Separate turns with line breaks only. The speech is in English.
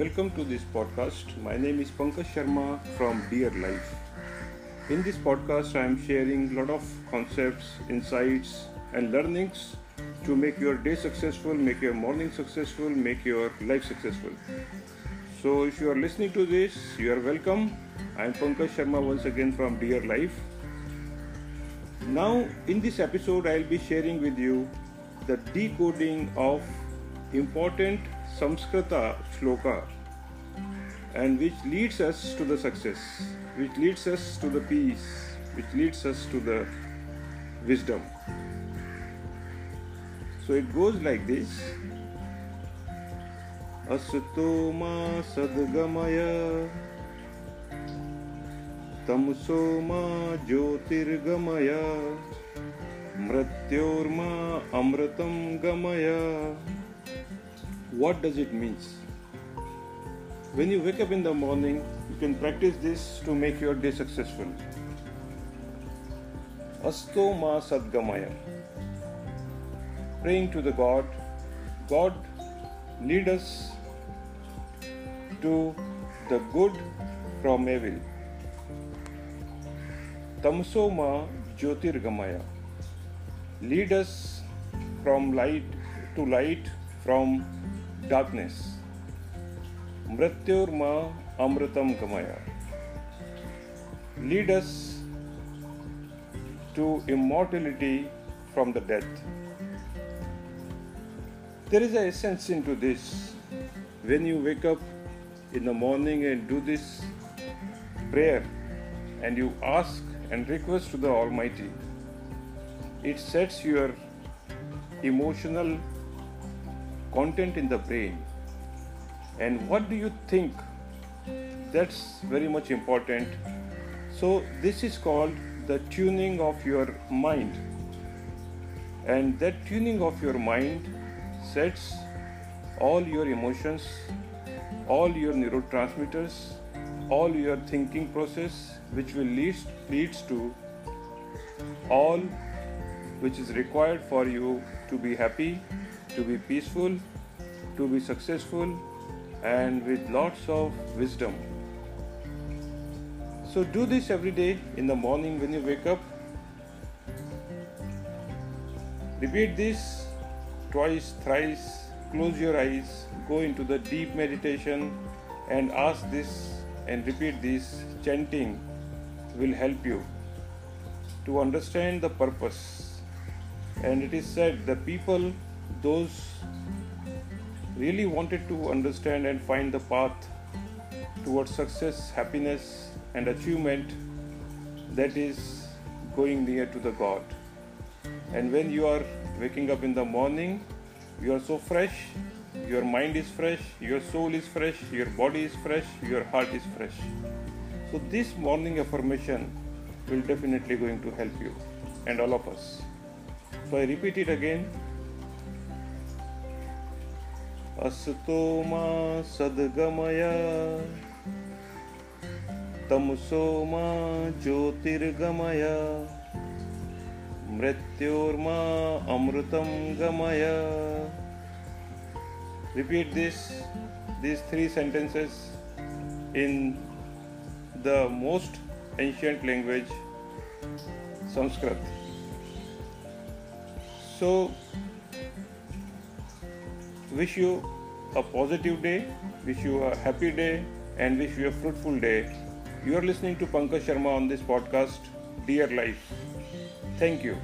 Welcome to this podcast. My name is Pankaj Sharma from Dear Life. In this podcast, I am sharing a lot of concepts, insights, and learnings to make your day successful, make your morning successful, make your life successful. So, if you are listening to this, you are welcome. I am Pankaj Sharma once again from Dear Life. Now, in this episode, I'll be sharing with you the decoding of important Samskrita shloka and which leads us to the success, which leads us to the peace, which leads us to the wisdom. So it goes like this. Asato ma sadgamaya ma jyotirgamaya mratyorma amratam gamaya. What does it mean when you wake up in the morning you can practice this to make your day successful. Asto ma sadgamaya. Praying to the god. God lead us to the good from evil. Tamso ma jyotirgamaya. Lead us from light to light from darkness. Mrityorma Amritam Gamaya. Lead us to immortality from the death. There is a essence into this. When you wake up in the morning and do this prayer and you ask and request to the Almighty, it sets your emotional content in the brain. And what do you think? That's very much important. So, this is called the tuning of your mind. And that tuning of your mind sets all your emotions, all your neurotransmitters, all your thinking process, which will lead leads to all which is required for you to be happy to be peaceful, to be successful, and with lots of wisdom. So, do this every day in the morning when you wake up. Repeat this twice, thrice, close your eyes, go into the deep meditation, and ask this and repeat this. Chanting will help you to understand the purpose. And it is said the people those really wanted to understand and find the path towards success, happiness, and achievement that is going near to the God. And when you are waking up in the morning, you are so fresh, your mind is fresh, your soul is fresh, your body is fresh, your heart is fresh. So this morning affirmation will definitely going to help you and all of us. So I repeat it again अस्तो मा सद्गमय। तमसो मा मृत्योर्मा अमृतम गमय। Repeat this this three sentences in the most ancient language Sanskrit so wish you a positive day, wish you a happy day, and wish you a fruitful day. You are listening to Pankaj Sharma on this podcast, Dear Life. Thank you.